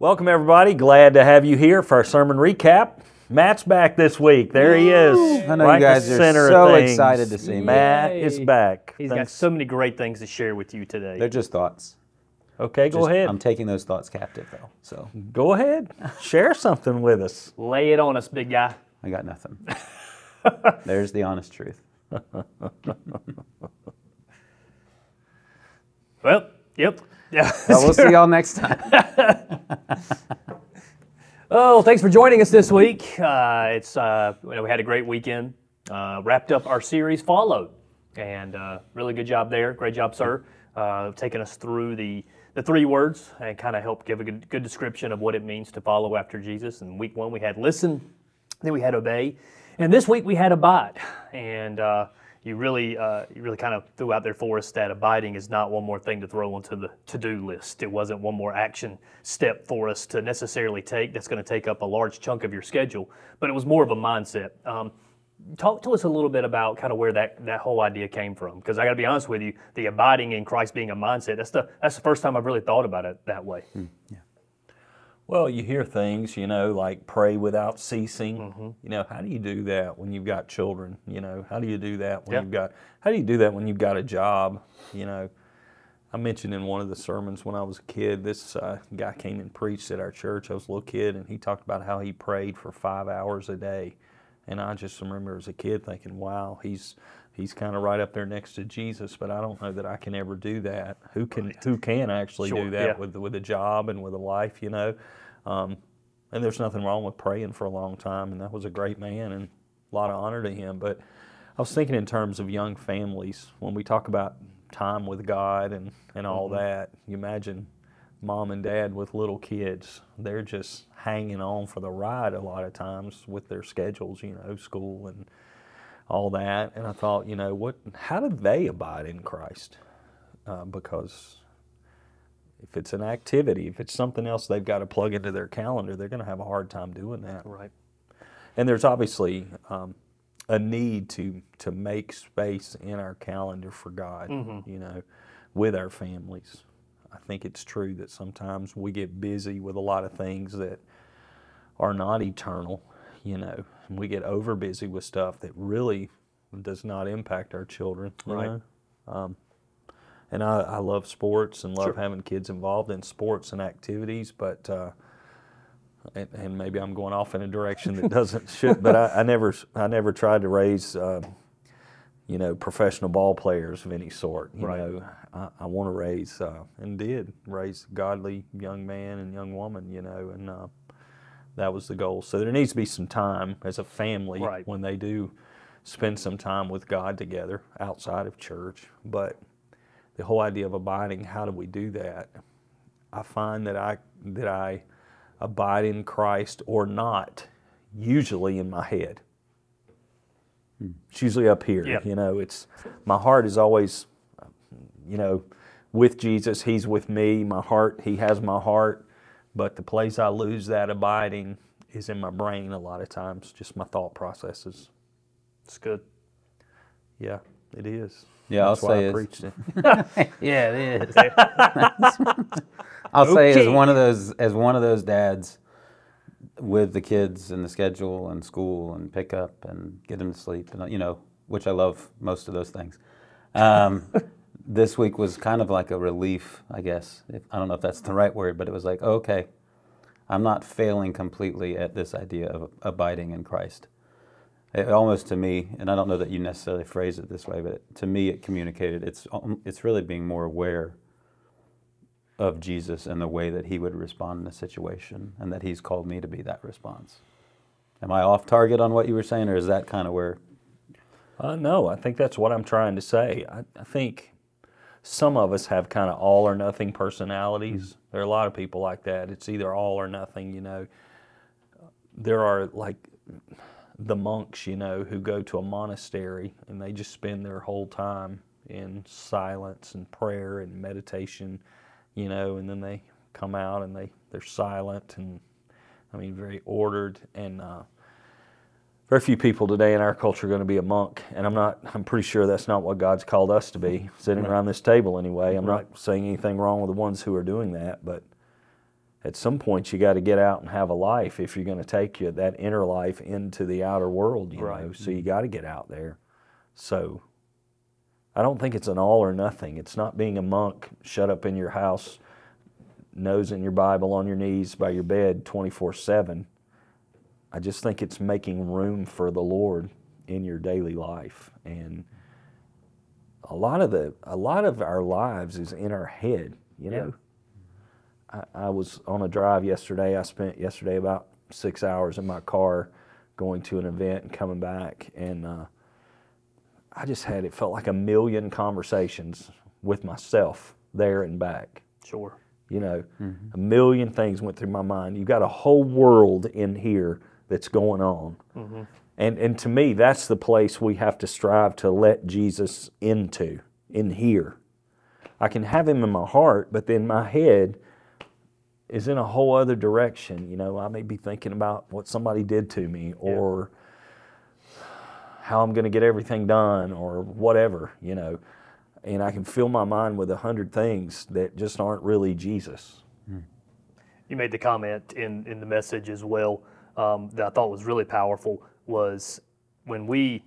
Welcome, everybody. Glad to have you here for our sermon recap. Matt's back this week. There he is. I know right you guys in the are center of so excited to see me. Matt Yay. is back. He's got so many great things to share with you today. They're just thoughts. Okay, go Just- ahead. I'm taking those thoughts captive though, so go ahead. Share something with us. Lay it on us, big guy. I got nothing. There's the honest truth. Well, yep. Yeah. Well, we'll see y'all next time. Oh, thanks for joining us this week. Uh, it's uh, we had a great weekend. Uh, wrapped up our series Followed, and uh, really good job there. Great job, sir, uh, taking us through the the three words and kind of help give a good, good description of what it means to follow after Jesus. And week one we had listen, then we had obey, and this week we had abide. And uh, you really uh, you really kind of threw out there for us that abiding is not one more thing to throw onto the to-do list. It wasn't one more action step for us to necessarily take that's going to take up a large chunk of your schedule, but it was more of a mindset. Um, talk to us a little bit about kind of where that, that whole idea came from because i got to be honest with you the abiding in christ being a mindset that's the that's the first time i've really thought about it that way Well, you hear things, you know, like pray without ceasing. Mm-hmm. You know, how do you do that when you've got children? You know, how do you do that when Yeah. you've got how do you do that when you've got a job? You know, I mentioned in one of the sermons when I was a kid, this uh, guy came and preached at our church. I was a little kid, and he talked about how he prayed for five hours a day. And I just remember as a kid thinking, "Wow, he's he's kind of right up there next to Jesus." But I don't know that I can ever do that. Who can who can actually Sure, do that yeah. with with a job and with a life? You know. Um, and there's nothing wrong with praying for a long time, and that was a great man and a lot of honor to him. But I was thinking in terms of young families, when we talk about time with God and, and all that, you imagine mom and dad with little kids, they're just hanging on for the ride a lot of times with their schedules, you know, school and all that. And I thought, you know, what, how do they abide in Christ? Uh, because if it's an activity, if it's something else they've got to plug into their calendar, they're going to have a hard time doing that. right And there's obviously um, a need to to make space in our calendar for God, you know, with our families. I think it's true that sometimes we get busy with a lot of things that are not eternal, you know, and we get over busy with stuff that really does not impact our children, Right. Um, and I, I love sports and love Sure. having kids involved in sports and activities, but uh, and, and maybe I'm going off in a direction that doesn't should. But I, I never I never tried to raise uh, you know professional ball players of any sort. You Right. know, I, I want to raise uh, and did raise godly young man and young woman. You know, and uh, that was the goal. So there needs to be some time as a family Right. when they do spend some time with God together outside of church. But the whole idea of abiding, how do we do that? I find that I that I abide in Christ or not, usually in my head. It's usually up here. Yeah. You know, it's my heart is always, you know, with Jesus. He's with me. My heart, He has my heart. But the place I lose that abiding is in my brain a lot of times, just my thought processes. it's good Yeah, it is. Yeah, I'll That's why say I it's- preached it. Yeah, it is. I'll say as one of those as one of those dads with the kids and the schedule and school and pickup and get them to sleep and you know which I love most of those things. Um, this week was kind of like a relief, I guess. I don't know if that's the right word, but it was like okay, I'm not failing completely at this idea of abiding in Christ. It almost to me, and I don't know that you necessarily phrase it this way, but to me it communicated it's um, it's really being more aware of Jesus and the way that he would respond in a situation, and that he's called me to be that response. Am I off target on what you were saying, or is that kind of where? Uh, no, I think that's what I'm trying to say. I, I think some of us have kind of all or nothing personalities. There are a lot of people like that. It's either all or nothing, you know. There are like the monks, you know, who go to a monastery and they just spend their whole time in silence and prayer and meditation, you know, and then they come out and they, they're silent and, I mean, very ordered and, uh, very few people today in our culture are going to be a monk, and I'm not. I'm pretty sure that's not what God's called us to be, mm-hmm. sitting around this table anyway. I'm Right. not saying anything wrong with the ones who are doing that, but at some point you got to get out and have a life if you're going to take you, that inner life into the outer world, you Right. know. So you got to get out there. So I don't think it's an all or nothing. It's not being a monk shut up in your house, nose in your Bible on your knees by your bed 24 7. I just think it's making room for the Lord in your daily life. And a lot of the a lot of our lives is in our head, you Yeah. know. I, I was on a drive yesterday. I spent yesterday about six hours in my car going to an event and coming back and uh, I just had it felt like a million conversations with myself there and back. Sure. You know, a million things went through my mind. You've got a whole world in here that's going on. Mm-hmm. And, and to me, that's the place we have to strive to let Jesus into, in here. I can have him in my heart, but then my head is in a whole other direction. You know, I may be thinking about what somebody did to me or how I'm going to get everything done or whatever, you know. And I can fill my mind with a hundred things that just aren't really Jesus. Hmm. You made the comment in, in the message as well um, that I thought was really powerful was when we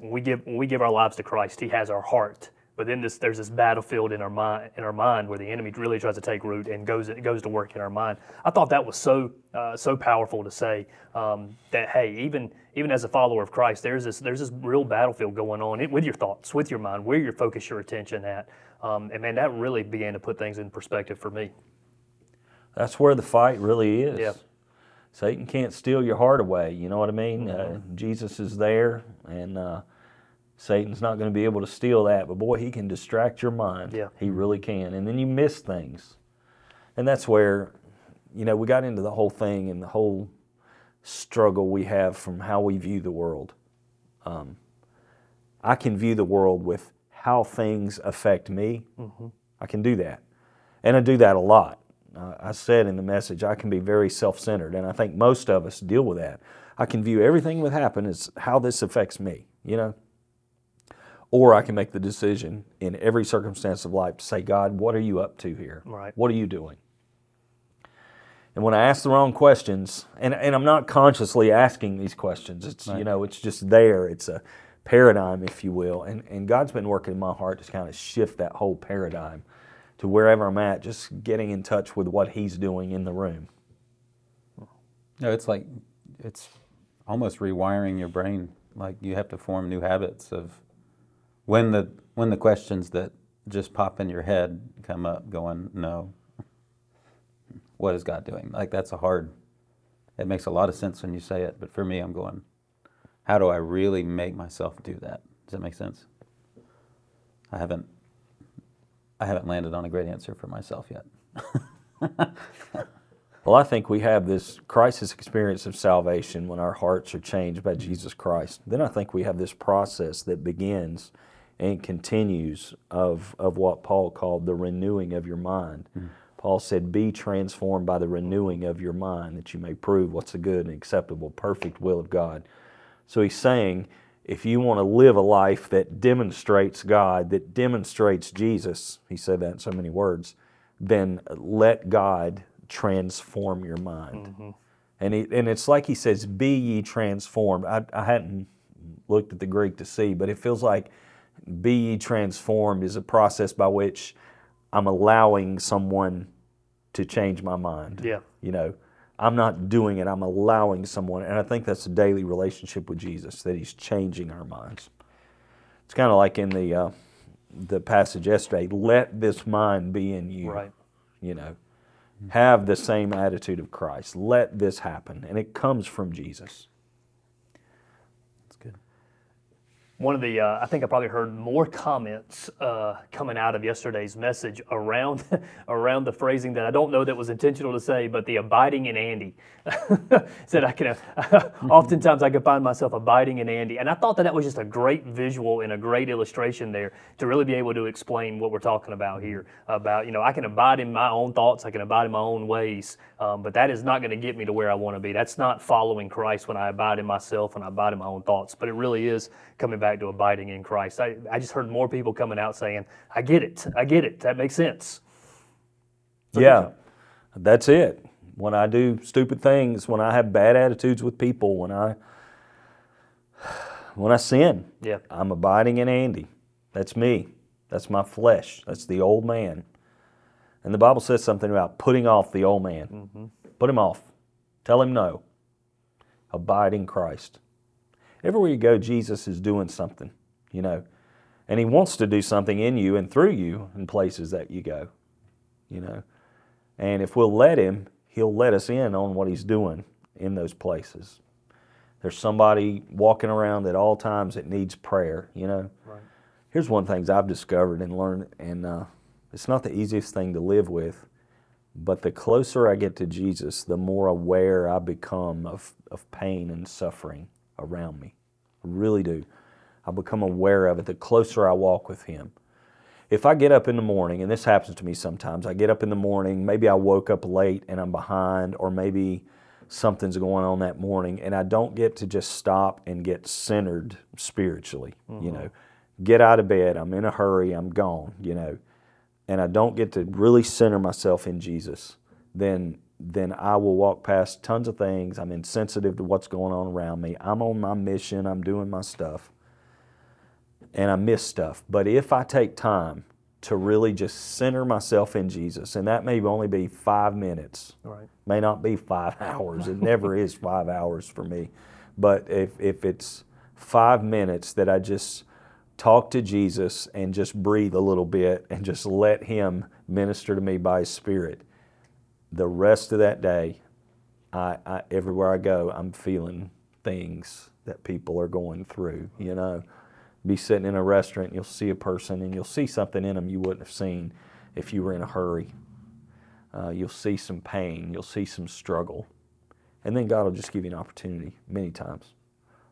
when we give when we give our lives to Christ, He has our heart. But then this, there's this battlefield in our mind in our mind where the enemy really tries to take root and goes goes to work in our mind. I thought that was so uh, so powerful to say um, that hey, even even as a follower of Christ, there's this there's this real battlefield going on with your thoughts, with your mind, where you focus your attention at. Um, and man, that really began to put things in perspective for me. That's where the fight really is. Yeah. Satan can't steal your heart away. You know what I mean? Uh, Jesus is there, and uh, Satan's not going to be able to steal that. But boy, he can distract your mind. Yeah. He really can. And then you miss things. And that's where, you know, we got into the whole thing and the whole struggle we have from how we view the world. Um, I can view the world with how things affect me. I can do that. And I do that a lot. Uh, I said in the message, I can be very self centered, and I think most of us deal with that. I can view everything that happen as how this affects me, you know? Or I can make the decision in every circumstance of life to say, God, what are you up to here? Right. What are you doing? And when I ask the wrong questions, and, and I'm not consciously asking these questions, it's you know, it's just there. It's a paradigm, if you will. And and God's been working in my heart to kind of shift that whole paradigm to wherever I'm at, just getting in touch with what He's doing in the room. No, it's like it's almost rewiring your brain. Like you have to form new habits of when the when the questions that just pop in your head come up, going, no, what is God doing? Like that's a hard. It makes a lot of sense when you say it, but for me, I'm going, how do I really make myself do that? Does that make sense? I haven't. I haven't landed on a great answer for myself yet. Well, I think we have this crisis experience of salvation when our hearts are changed by Jesus Christ. Then I think we have this process that begins and continues of, of what Paul called the renewing of your mind. Hmm. Paul said, Be transformed by the renewing of your mind, that you may prove what's the good and acceptable, perfect will of God. So he's saying, if you want to live a life that demonstrates God, that demonstrates Jesus, he said that in so many words, then let God transform your mind. Mm-hmm. And, he, and it's like he says, Be ye transformed. I, I hadn't looked at the Greek to see, but it feels like be ye transformed is a process by which I'm allowing someone to change my mind. Yeah. You know, I'm not doing it, I'm allowing someone. And I think that's a daily relationship with Jesus, that he's changing our minds. It's kind of like in the, uh, the passage yesterday let this mind be in you. Right. You know, have the same attitude of Christ. Let this happen. And it comes from Jesus. That's good. One of the, uh, I think I probably heard more comments uh, coming out of yesterday's message around around the phrasing that I don't know that was intentional to say, but the abiding in Andy. Said I can, oftentimes I can find myself abiding in Andy, and I thought that that was just a great visual and a great illustration there to really be able to explain what we're talking about here. About you know I can abide in my own thoughts, I can abide in my own ways, um, but that is not going to get me to where I want to be. That's not following Christ when I abide in myself and I abide in my own thoughts, but it really is coming back to abiding in Christ. I, I just heard more people coming out saying, I get it, I get it, that makes sense. So yeah. That's it. When I do stupid things, when I have bad attitudes with people, when I when I sin, Yeah. I'm abiding in Andy. That's me. That's my flesh. That's the old man. And the Bible says something about putting off the old man. Mm-hmm. Put him off. Tell him no. Abide in Christ. Everywhere you go, Jesus is doing something, you know. And he wants to do something in you and through you in places that you go, you know. And if we'll let him, he'll let us in on what he's doing in those places. There's somebody walking around at all times that needs prayer, you know. Right. Here's one of the things I've discovered and learned, and uh, it's not the easiest thing to live with, but the closer I get to Jesus, the more aware I become of, of pain and suffering around me. I really do. I become aware of it the closer I walk with Him. If I get up in the morning, and this happens to me sometimes, I get up in the morning, maybe I woke up late and I'm behind, or maybe something's going on that morning, and I don't get to just stop and get centered spiritually, you mm-hmm. know. Get out of bed, I'm in a hurry, I'm gone, you know, and I don't get to really center myself in Jesus, then then I will walk past tons of things. I'm insensitive to what's going on around me. I'm on my mission, I'm doing my stuff and I miss stuff. But if I take time to really just center myself in Jesus, and that may only be five minutes, Right. may not be five hours. It never is five hours for me. But if, if it's five minutes that I just talk to Jesus and just breathe a little bit and just let Him minister to me by His Spirit, the rest of that day, I, I, everywhere I go, I'm feeling things that people are going through, you know. Be sitting in a restaurant, and you'll see a person, and you'll see something in them you wouldn't have seen if you were in a hurry. Uh, you'll see some pain, you'll see some struggle. And then God will just give you an opportunity many times.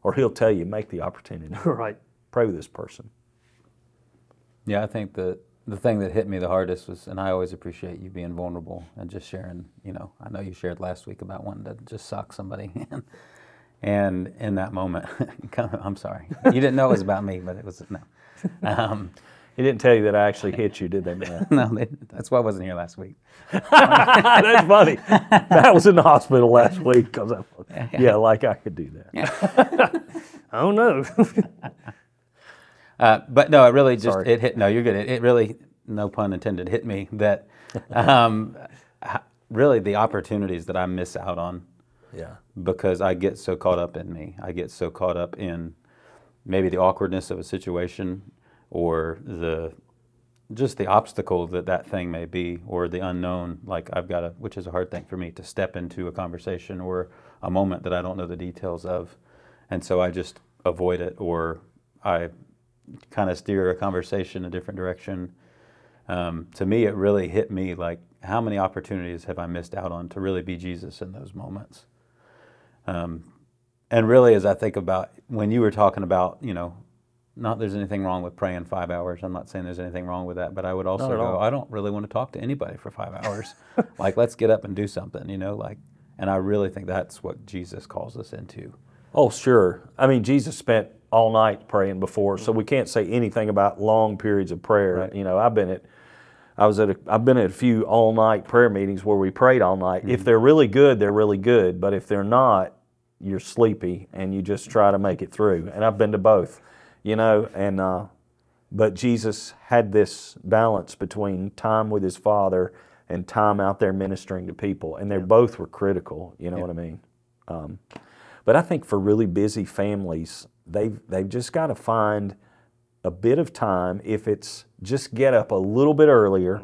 Or He'll tell you, make the opportunity. right. Pray with this person. Yeah, I think the the thing that hit me the hardest was, and I always appreciate you being vulnerable and just sharing. You know, I know you shared last week about wanting to just sock somebody, and and in that moment, I'm sorry, you didn't know it was about me, but it was no, um, He didn't tell you that I actually hit you, did they, no. They, that's why I wasn't here last week. That's funny. That was in the hospital last week because I, yeah, like I could do that. Oh no. Uh, but no, it really just Sorry. it hit. No, you're good. It, it really, no pun intended, hit me that um, really the opportunities that I miss out on Yeah. because I get so caught up in me. I get so caught up in maybe the awkwardness of a situation or the just the obstacle that that thing may be or the unknown like I've got to which is a hard thing for me to step into a conversation or a moment that I don't know the details of. And so I just avoid it or I kind of steer a conversation a different direction. Um, to me, it really hit me like, how many opportunities have I missed out on to really be Jesus in those moments? Um, and really, as I think about when you were talking about, you know, not there's anything wrong with praying five hours. I'm not saying there's anything wrong with that, but I would also go, all. I don't really want to talk to anybody for five hours. like, let's get up and do something, you know, like, and I really think that's what Jesus calls us into. Oh, sure. I mean, Jesus spent all night praying before, so we can't say anything about long periods of prayer. Right. You know, I've been at, I was at, a, I've been at a few all night prayer meetings where we prayed all night. If they're really good, they're really good. But if they're not, you're sleepy and you just try to make it through. And I've been to both, you know. And uh, but Jesus had this balance between time with his Father and time out there ministering to people, and they both were critical. You know what I mean? Um, but I think for really busy families, they've they've just got to find a bit of time. If it's just get up a little bit earlier,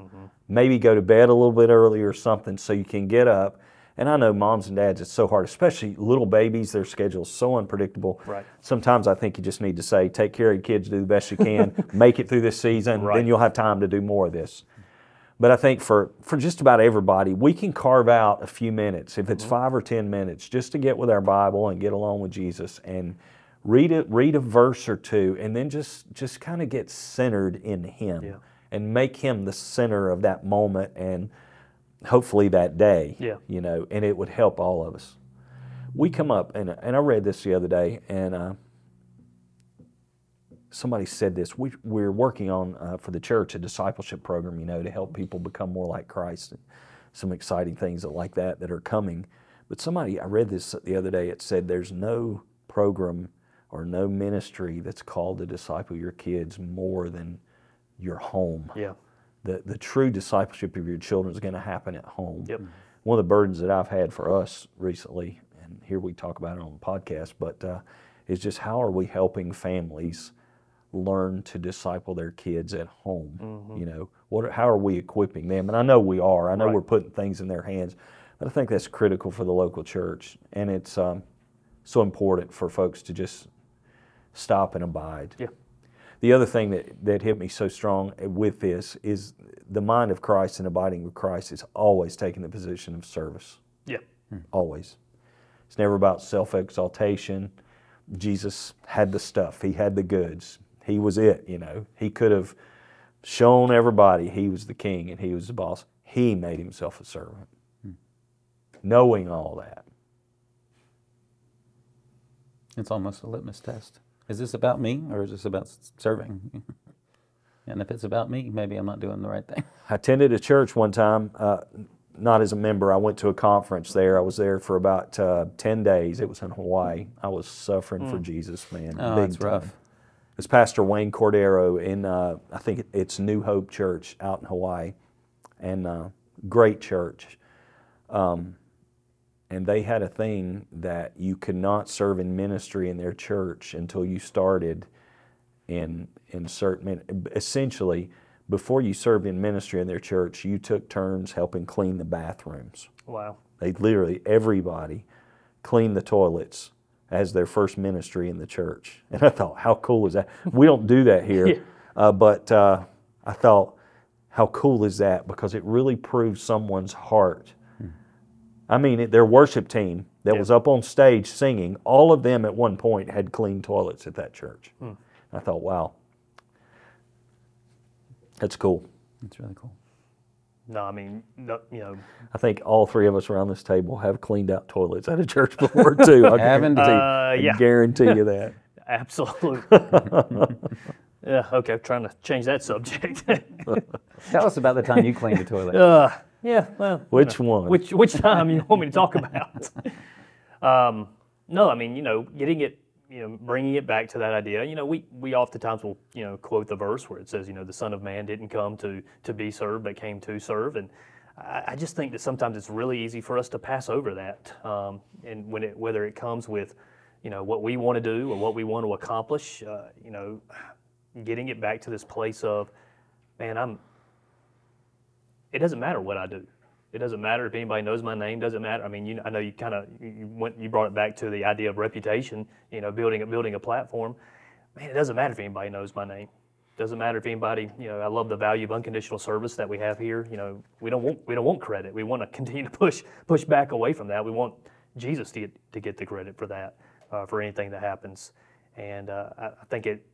maybe go to bed a little bit earlier or something, so you can get up. And I know moms and dads, it's so hard, especially little babies. Their schedule's so unpredictable. Right. Sometimes I think you just need to say, take care of your kids, do the best you can, make it through this season. Right. Then you'll have time to do more of this. But I think for, for just about everybody, we can carve out a few minutes, if it's Mm-hmm. five or 10 minutes, just to get with our Bible and get along with Jesus and read it, read a verse or two, and then just, just kind of get centered in Him Yeah. and make Him the center of that moment and hopefully that day, Yeah. you know, and it would help all of us. We come up, and, and I read this the other day, and uh, somebody said this. We, we're working on uh, for the church a discipleship program, you know, to help people become more like Christ. some exciting things like that that are coming. But somebody, I read this the other day, it said there's no program or no ministry that's called to disciple your kids more than your home. Yeah. The, the true discipleship of your children is going to happen at home. Yep. One of the burdens that I've had for us recently, and here we talk about it on the podcast, but uh, is just how are we helping families learn to disciple their kids at home? You know, what? How are we equipping them? And I know we are. I know Right. we're putting things in their hands, but I think that's critical for the local church, and it's um, so important for folks to just stop and abide. Yeah. The other thing that, that hit me so strong with this is the mind of Christ and abiding with Christ is always taking the position of service. Yeah. Hmm. Always. It's never about self exaltation. Jesus had the stuff, he had the goods. He was it, you know. He could have shown everybody he was the king and he was the boss. He made himself a servant. Hmm. Knowing all that. It's almost a litmus test. Is this about me or is this about serving? and if it's about me, maybe I'm not doing the right thing. I attended a church one time, uh, not as a member. I went to a conference there. I was there for about uh, 10 days. It was in Hawaii. I was suffering for Jesus, man. Oh, big that's rough. time. It's Pastor Wayne Cordeiro in, uh, I think it's New Hope Church out in Hawaii. And uh, great church. Um, and they had a thing that you could not serve in ministry in their church until you started in in certain essentially before you served in ministry in their church you took turns helping clean the bathrooms. Wow. they literally everybody cleaned the toilets as their first ministry in the church. And i thought how cool is that? We don't do that here. Yeah. uh, but uh, i thought how cool is that? Because it really proves someone's heart i mean their worship team that Yeah. was up on stage singing all of them at one point had clean toilets at that church i thought wow that's cool That's really cool. No, I mean, no, you know, I think all three of us around this table have cleaned out toilets at a church before too. I Have guarantee, indeed. Uh, I guarantee you that. absolutely. yeah. Okay. Trying to change that subject. Tell us about the time you cleaned the toilet. uh, yeah. Well. you Which know, one? Which which time you want me to talk about? um, no, I mean, you know, getting it, you know, bringing it back to that idea. You know, we we oftentimes will, you know, quote the verse where it says, you know, the Son of Man didn't come to to be served, but came to serve, and I, I just think that sometimes it's really easy for us to pass over that, um, and when it whether it comes with, you know, what we want to do or what we want to accomplish, uh, you know, getting it back to this place of, man, I'm it doesn't matter what I do. It doesn't matter if anybody knows my name. Doesn't matter. I mean, you, I know you kind of you went you brought it back to the idea of reputation. You know, building building a platform. Man, it doesn't matter if anybody knows my name. Doesn't matter if anybody. You know, I love the value of unconditional service that we have here. You know, we don't want we don't want credit. We want to continue to push push back away from that. We want Jesus to get to get the credit for that, uh, for anything that happens. And uh, I, I think it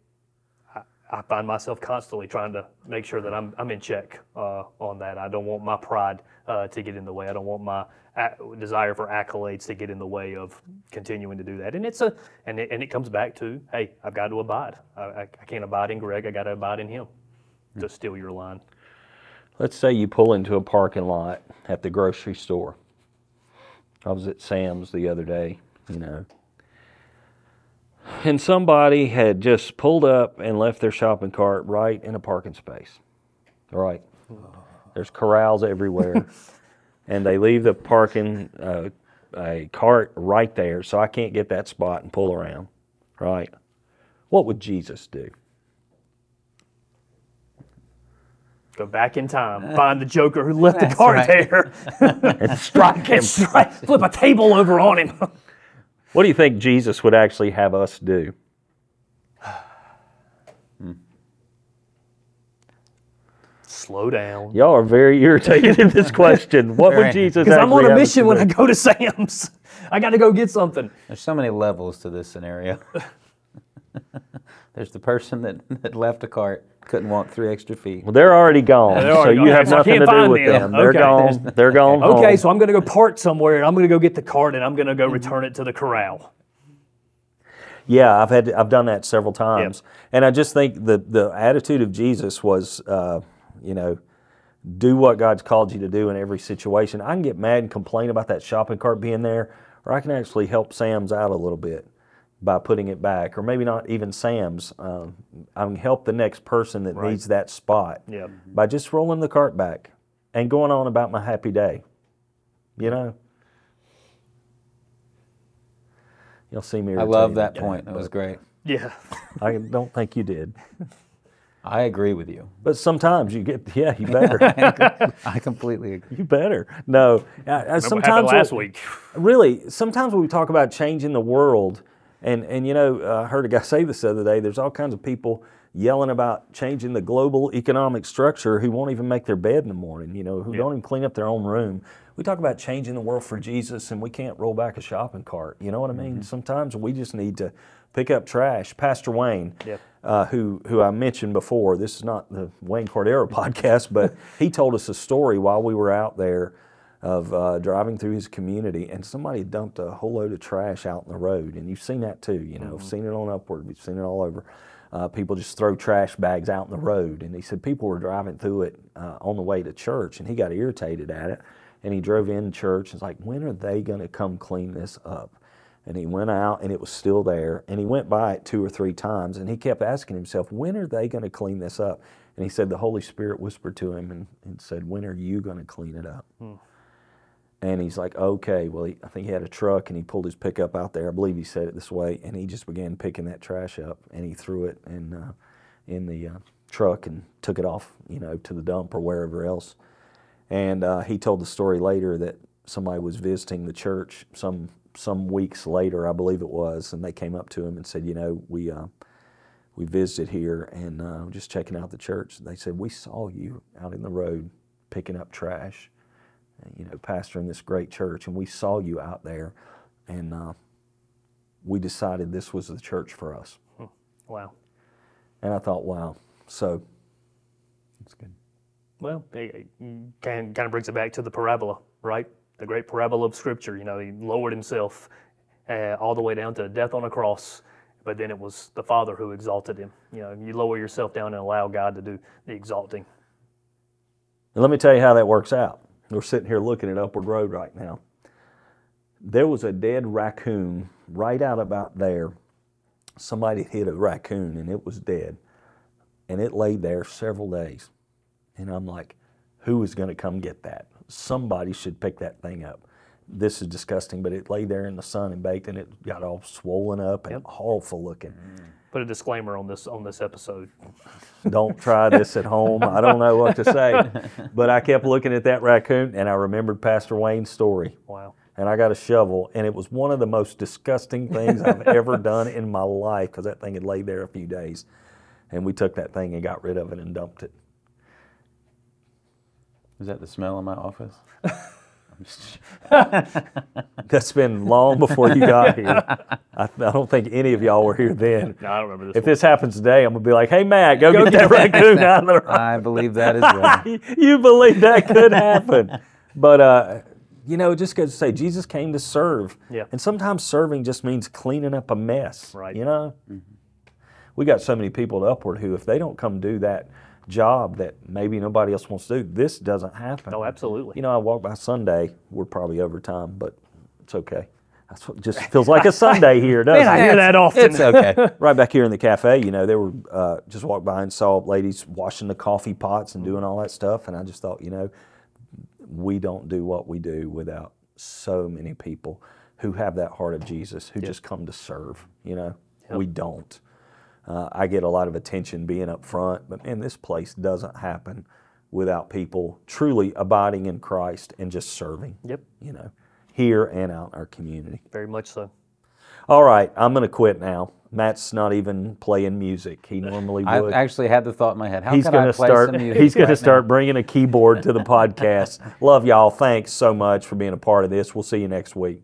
I find myself constantly trying to make sure that I'm, I'm in check uh, on that. I don't want my pride uh, to get in the way. I don't want my a- desire for accolades to get in the way of continuing to do that. And it's a and it, and it comes back to hey, I've got to abide. I, I, I can't abide in Greg. I got to abide in him. To steal your line. Let's say you pull into a parking lot at the grocery store. I was at Sam's the other day, you know. And somebody had just pulled up and left their shopping cart right in a parking space. All right. There's corrals everywhere. and they leave the parking uh, a cart right there, so I can't get that spot and pull around. Right. What would Jesus do? Go back in time, find the Joker who left the That's cart right. there, And strike him. strike, flip a table over on him. What do you think Jesus would actually have us do? Slow down. Y'all are very irritated in this question. What would Jesus? Because I'm on a mission when? I go to Sam's. I got to go get something. There's so many levels to this scenario. There's the person that, that left a cart, couldn't walk three extra feet. Well, they're already gone, they're so already you have So nothing to do with them. them. They're Okay. gone. They're gone Okay, home. so I'm going to go park somewhere and I'm going to go get the cart and I'm going to go return it to the corral. Yeah, I've had I've done that several times, and I just think the the attitude of Jesus was, uh, you know, do what God's called you to do in every situation. I can get mad and complain about that shopping cart being there, or I can actually help Sam's out a little bit by putting it back, or maybe not even Sam's. Um, I can help the next person that Right. needs that spot Yep. by just rolling the cart back and going on about my happy day. You know. You'll see me. I love that at point. That was great. Yeah. I don't think you did, I agree with you. but sometimes you get. Yeah, you better. I completely agree. you better. No, what happened sometimes last we- week. really sometimes when we talk about changing the world and and you know uh, i heard a guy say this the other day there's all kinds of people yelling about changing the global economic structure who won't even make their bed in the morning you know who don't even clean up their own room we talk about changing the world for jesus and we can't roll back a shopping cart you know what i mean sometimes we just need to pick up trash pastor wayne Yep. uh, who who I mentioned before. This is not the Wayne Cordeiro podcast, but he told us a story while we were out there of uh, driving through his community, and somebody dumped a whole load of trash out in the road, and you've seen that too. You know, I've seen it on Upward, we've seen it all over. Uh, people just throw trash bags out in the road, and he said people were driving through it uh, on the way to church, and he got irritated at it, and he drove in church. and was like, when are they going to come clean this up? And he went out and it was still there. And he went by it two or three times and he kept asking himself, when are they going to clean this up? And he said, the Holy Spirit whispered to him and, and said, when are you going to clean it up? And he's like, okay. Well, he, I think he had a truck and he pulled his pickup out there. I believe he said it this way. And he just began picking that trash up and he threw it in, uh, in the uh, truck and took it off, you know, to the dump or wherever else. And uh, he told the story later that somebody was visiting the church some some weeks later, I believe it was, and they came up to him and said, you know, we uh, we visited here and uh, just checking out the church. They said we saw you out in the road picking up trash, you know, pastoring this great church, and we saw you out there, and uh, we decided this was the church for us. Wow. And I thought, wow, so That's good. Well, it kind kind of brings it back to the parabola, right? The great parabola of Scripture. You know, he lowered himself uh, all the way down to death on a cross, but then it was the Father who exalted him. You know, you lower yourself down and allow God to do the exalting. And let me tell you how that works out. We're sitting here looking at Upward Road right now. There was a dead raccoon right out about there. Somebody hit a raccoon and it was dead. And it lay there several days. And I'm like, who is going to come get that? Somebody should pick that thing up. This is disgusting, but it lay there in the sun and baked and it got all swollen up and awful looking. Put a disclaimer on this on this episode. don't try this at home. I don't know what to say. But I kept looking at that raccoon and I remembered Pastor Wayne's story. Wow. And I got a shovel, and it was one of the most disgusting things I've ever done in my life because that thing had laid there a few days. And we took that thing and got rid of it and dumped it. Is that the smell in my office? I'm just- That's been long before you got here. I, I don't think any of y'all were here then. No, I don't remember this. If this happens today, I'm gonna be like, "Hey, Matt, go, get, that raccoon out of the road." I believe that as well. you believe that could happen. But uh, you know, just goes to say Jesus came to serve. Yeah. And sometimes serving just means cleaning up a mess. Right. You know? We got so many people at Upward who if they don't come do that job that maybe nobody else wants to do, this doesn't happen. Oh, absolutely. You know, I walk by Sunday, we're probably over time, but it's okay. That's what just feels like a Sunday here, doesn't Man, I it? hear that often. It's okay. right back here in the cafe, you know, they were uh, just walked by and saw ladies washing the coffee pots and doing all that stuff, and I just thought, you know, we don't do what we do without so many people who have that heart of Jesus, who just come to serve. You know, we don't. Uh, I get a lot of attention being up front, but man, this place doesn't happen without people truly abiding in Christ and just serving. Yep. You know, here and out in our community. Very much so. All right, I'm going to quit now. Matt's not even playing music. He normally I actually had the thought in my head. How he's can going I to play start. some music He's going to start now? bringing a keyboard to the podcast. Love y'all. Thanks so much for being a part of this. We'll see you next week.